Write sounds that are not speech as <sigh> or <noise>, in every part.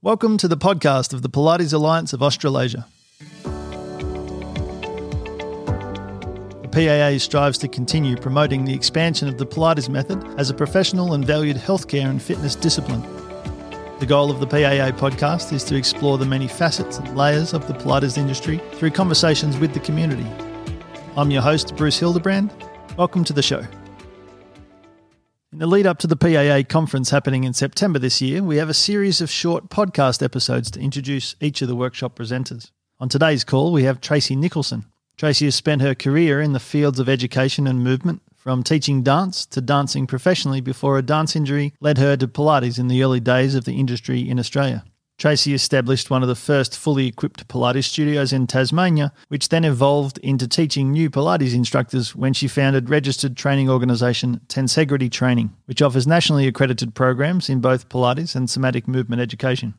Welcome to the podcast of the Pilates Alliance of Australasia. The PAA strives to continue promoting the expansion of the Pilates method as a professional and valued healthcare and fitness discipline. The goal of the PAA podcast is to explore the many facets and layers of the Pilates industry through conversations with the community. I'm your host, Bruce Hildebrand. Welcome to the show. In the lead up to the PAA conference happening in September this year, we have a series of short podcast episodes to introduce each of the workshop presenters. On today's call, we have Tracy Nicholson. Tracy has spent her career in the fields of education and movement, from teaching dance to dancing professionally before a dance injury led her to Pilates in the early days of the industry in Australia. Tracy established one of the first fully equipped Pilates studios in Tasmania, which then evolved into teaching new Pilates instructors when she founded registered training organisation Tensegrity Training, which offers nationally accredited programs in both Pilates and somatic movement education.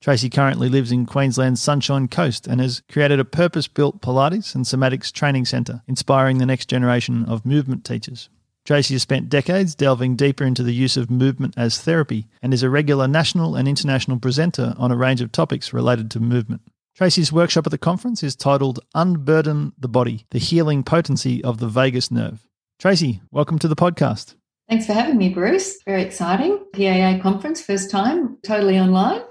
Tracy currently lives in Queensland's Sunshine Coast and has created a purpose built Pilates and somatics training centre, inspiring the next generation of movement teachers. Tracy has spent decades delving deeper into the use of movement as therapy and is a regular national and international presenter on a range of topics related to movement. Tracy's workshop at the conference is titled Unburden the Body The Healing Potency of the Vagus Nerve. Tracy, welcome to the podcast. Thanks for having me, Bruce. Very exciting. PAA conference, first time, totally online.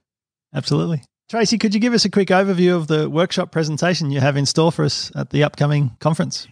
Absolutely. Tracy, could you give us a quick overview of the workshop presentation you have in store for us at the upcoming conference?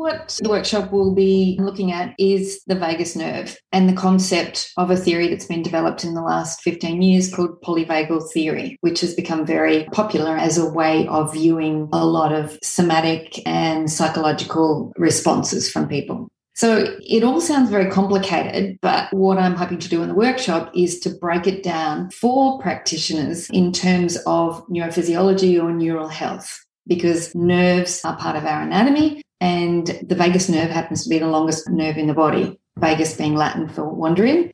What the workshop will be looking at is the vagus nerve and the concept of a theory that's been developed in the last 15 years called polyvagal theory, which has become very popular as a way of viewing a lot of somatic and psychological responses from people. So it all sounds very complicated, but what I'm hoping to do in the workshop is to break it down for practitioners in terms of neurophysiology or neural health because nerves are part of our anatomy and the vagus nerve happens to be the longest nerve in the body, vagus being Latin for wandering.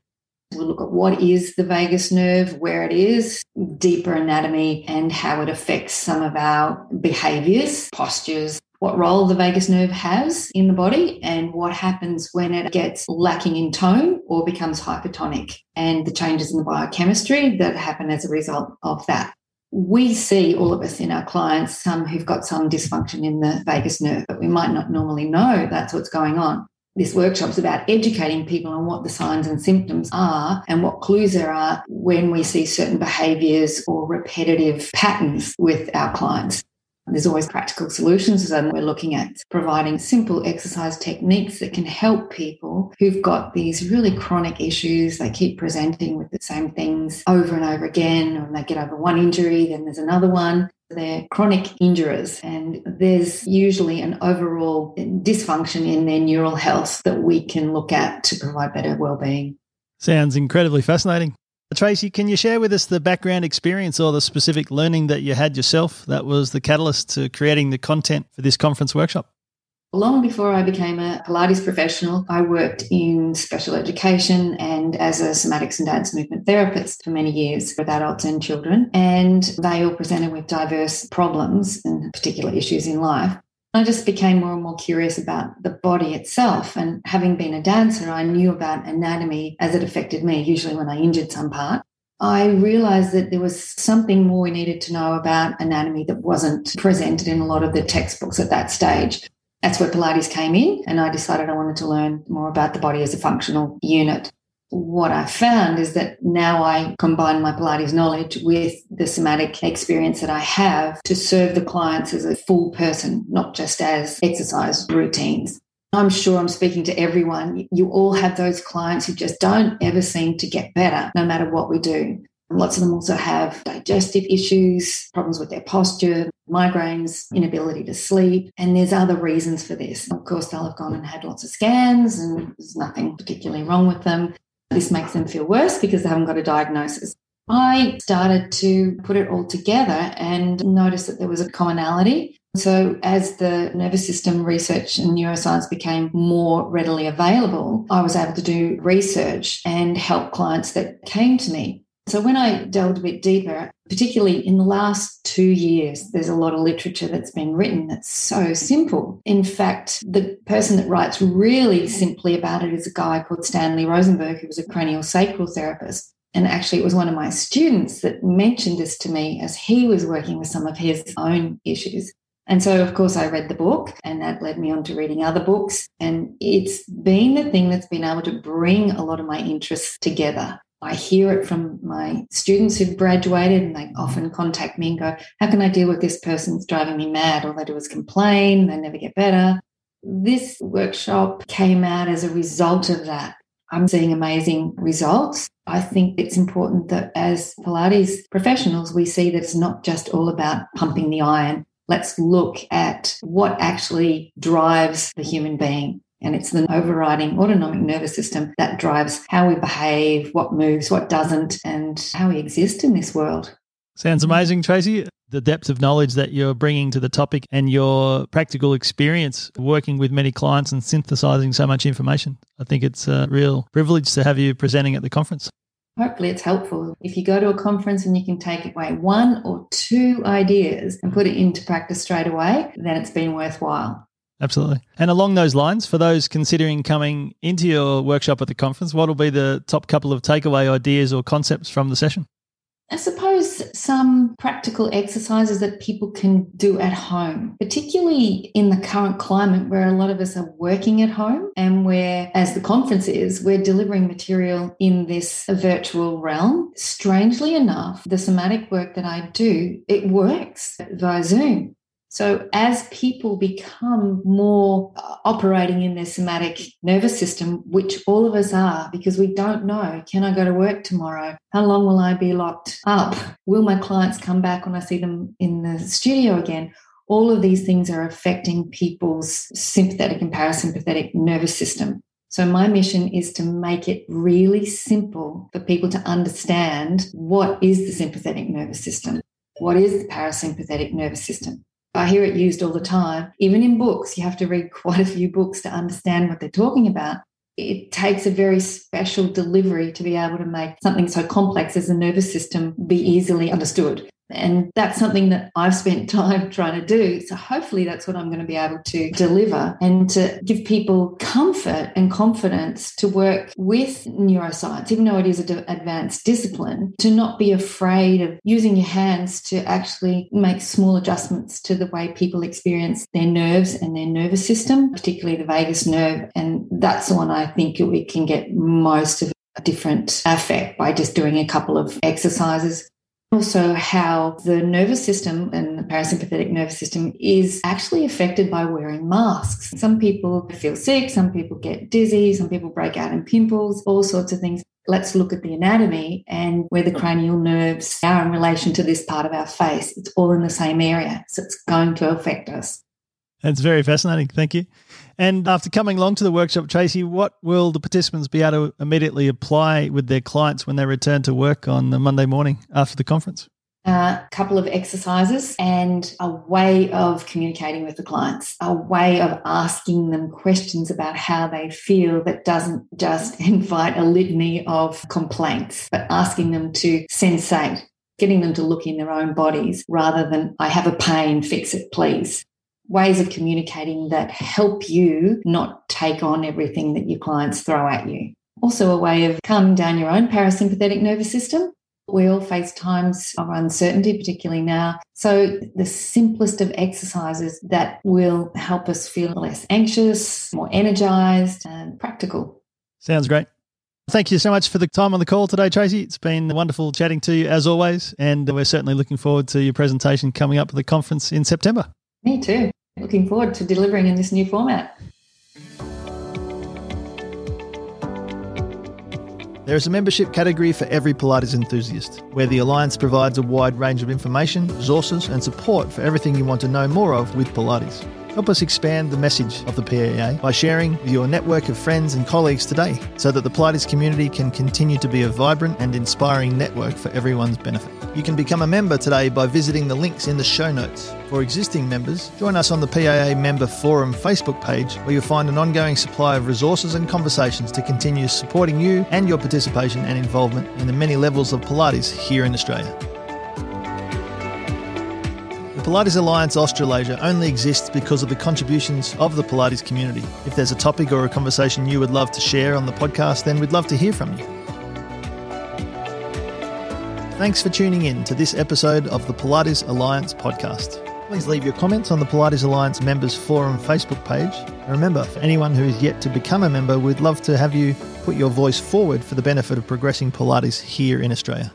We'll look at what is the vagus nerve, where it is, deeper anatomy, and how it affects some of our behaviors, postures, what role the vagus nerve has in the body, and what happens when it gets lacking in tone or becomes hypertonic, and the changes in the biochemistry that happen as a result of that we see all of us in our clients some who've got some dysfunction in the vagus nerve, but we might not normally know that's what's going on. This workshop's about educating people on what the signs and symptoms are and what clues there are when we see certain behaviors or repetitive patterns with our clients. There's always practical solutions, and we're looking at providing simple exercise techniques that can help people who've got these really chronic issues. They keep presenting with the same things over and over again, and they get over one injury, then there's another one. They're chronic injurers, and there's usually an overall dysfunction in their neural health that we can look at to provide better well-being. Sounds incredibly fascinating. Tracy, can you share with us the background experience or the specific learning that you had yourself that was the catalyst to creating the content for this conference workshop? Long before I became a Pilates professional, I worked in special education and as a somatics and dance movement therapist for many years with adults and children. And they all presented with diverse problems and particular issues in life. I just became more and more curious about the body itself. And having been a dancer, I knew about anatomy as it affected me, usually when I injured some part. I realized that there was something more we needed to know about anatomy that wasn't presented in a lot of the textbooks at that stage. That's where Pilates came in, and I decided I wanted to learn more about the body as a functional unit what I found is that now I combine my Pilates knowledge with the somatic experience that I have to serve the clients as a full person, not just as exercise routines. I'm sure I'm speaking to everyone. You all have those clients who just don't ever seem to get better, no matter what we do. Lots of them also have digestive issues, problems with their posture, migraines, inability to sleep, and there's other reasons for this. Of course, they'll have gone and had lots of scans, and there's nothing particularly wrong with them. This makes them feel worse because they haven't got a diagnosis. I started to put it all together and noticed that there was a commonality. So, as the nervous system research and neuroscience became more readily available, I was able to do research and help clients that came to me. So, when I delved a bit deeper, particularly in the last two years, there's a lot of literature that's been written that's so simple. In fact, the person that writes really simply about it is a guy called Stanley Rosenberg, who was a cranial sacral therapist. And actually, it was one of my students that mentioned this to me as he was working with some of his own issues. And so, of course, I read the book, and that led me on to reading other books. And it's been the thing that's been able to bring a lot of my interests together. I hear it from my students who've graduated, and they often contact me and go, How can I deal with this person's driving me mad? All they do is complain, they never get better. This workshop came out as a result of that. I'm seeing amazing results. I think it's important that as Pilates professionals, we see that it's not just all about pumping the iron. Let's look at what actually drives the human being. And it's the overriding autonomic nervous system that drives how we behave, what moves, what doesn't, and how we exist in this world. Sounds amazing, Tracy. The depth of knowledge that you're bringing to the topic and your practical experience working with many clients and synthesizing so much information. I think it's a real privilege to have you presenting at the conference. Hopefully, it's helpful. If you go to a conference and you can take away one or two ideas and put it into practice straight away, then it's been worthwhile. Absolutely. And along those lines, for those considering coming into your workshop at the conference, what will be the top couple of takeaway ideas or concepts from the session? I suppose some practical exercises that people can do at home, particularly in the current climate where a lot of us are working at home and where, as the conference is, we're delivering material in this virtual realm. Strangely enough, the somatic work that I do, it works via Zoom. So, as people become more uh, operating in their somatic nervous system, which all of us are, because we don't know can I go to work tomorrow? How long will I be locked up? Will my clients come back when I see them in the studio again? All of these things are affecting people's sympathetic and parasympathetic nervous system. So, my mission is to make it really simple for people to understand what is the sympathetic nervous system? What is the parasympathetic nervous system? I hear it used all the time. Even in books, you have to read quite a few books to understand what they're talking about. It takes a very special delivery to be able to make something so complex as the nervous system be easily understood. And that's something that I've spent <laughs> time trying to do. So hopefully that's what I'm going to be able to deliver and to give people comfort and confidence to work with neuroscience, even though it is an advanced discipline, to not be afraid of using your hands to actually make small adjustments to the way people experience their nerves and their nervous system, particularly the vagus nerve. And that's the one I think we can get most of a different effect by just doing a couple of exercises also how the nervous system and the parasympathetic nervous system is actually affected by wearing masks. Some people feel sick, some people get dizzy, some people break out in pimples, all sorts of things. Let's look at the anatomy and where the cranial nerves are in relation to this part of our face. It's all in the same area, so it's going to affect us. That's very fascinating. Thank you. And after coming along to the workshop, Tracy, what will the participants be able to immediately apply with their clients when they return to work on the Monday morning after the conference? A couple of exercises and a way of communicating with the clients, a way of asking them questions about how they feel that doesn't just <laughs> invite a litany of complaints, but asking them to sensate, getting them to look in their own bodies rather than, I have a pain, fix it, please ways of communicating that help you not take on everything that your clients throw at you. Also, a way of calming down your own parasympathetic nervous system. We all face times of uncertainty, particularly now. So, the simplest of exercises that will help us feel less anxious, more energized, and practical. Sounds great. Thank you so much for the time on the call today, Tracy. It's been wonderful chatting to you as always, and we're certainly looking forward to your presentation coming up at the conference in September. Me too. Looking forward to delivering in this new format. There is a membership category for every Pilates enthusiast, where the Alliance provides a wide range of information, resources, and support for everything you want to know more of with Pilates. Help us expand the message of the PAA by sharing with your network of friends and colleagues today so that the Pilates community can continue to be a vibrant and inspiring network for everyone's benefit. You can become a member today by visiting the links in the show notes. For existing members, join us on the PAA Member Forum Facebook page where you'll find an ongoing supply of resources and conversations to continue supporting you and your participation and involvement in the many levels of Pilates here in Australia. Pilates Alliance Australasia only exists because of the contributions of the Pilates community. If there's a topic or a conversation you would love to share on the podcast, then we'd love to hear from you. Thanks for tuning in to this episode of the Pilates Alliance podcast. Please leave your comments on the Pilates Alliance Members Forum Facebook page. And remember, for anyone who is yet to become a member, we'd love to have you put your voice forward for the benefit of progressing Pilates here in Australia.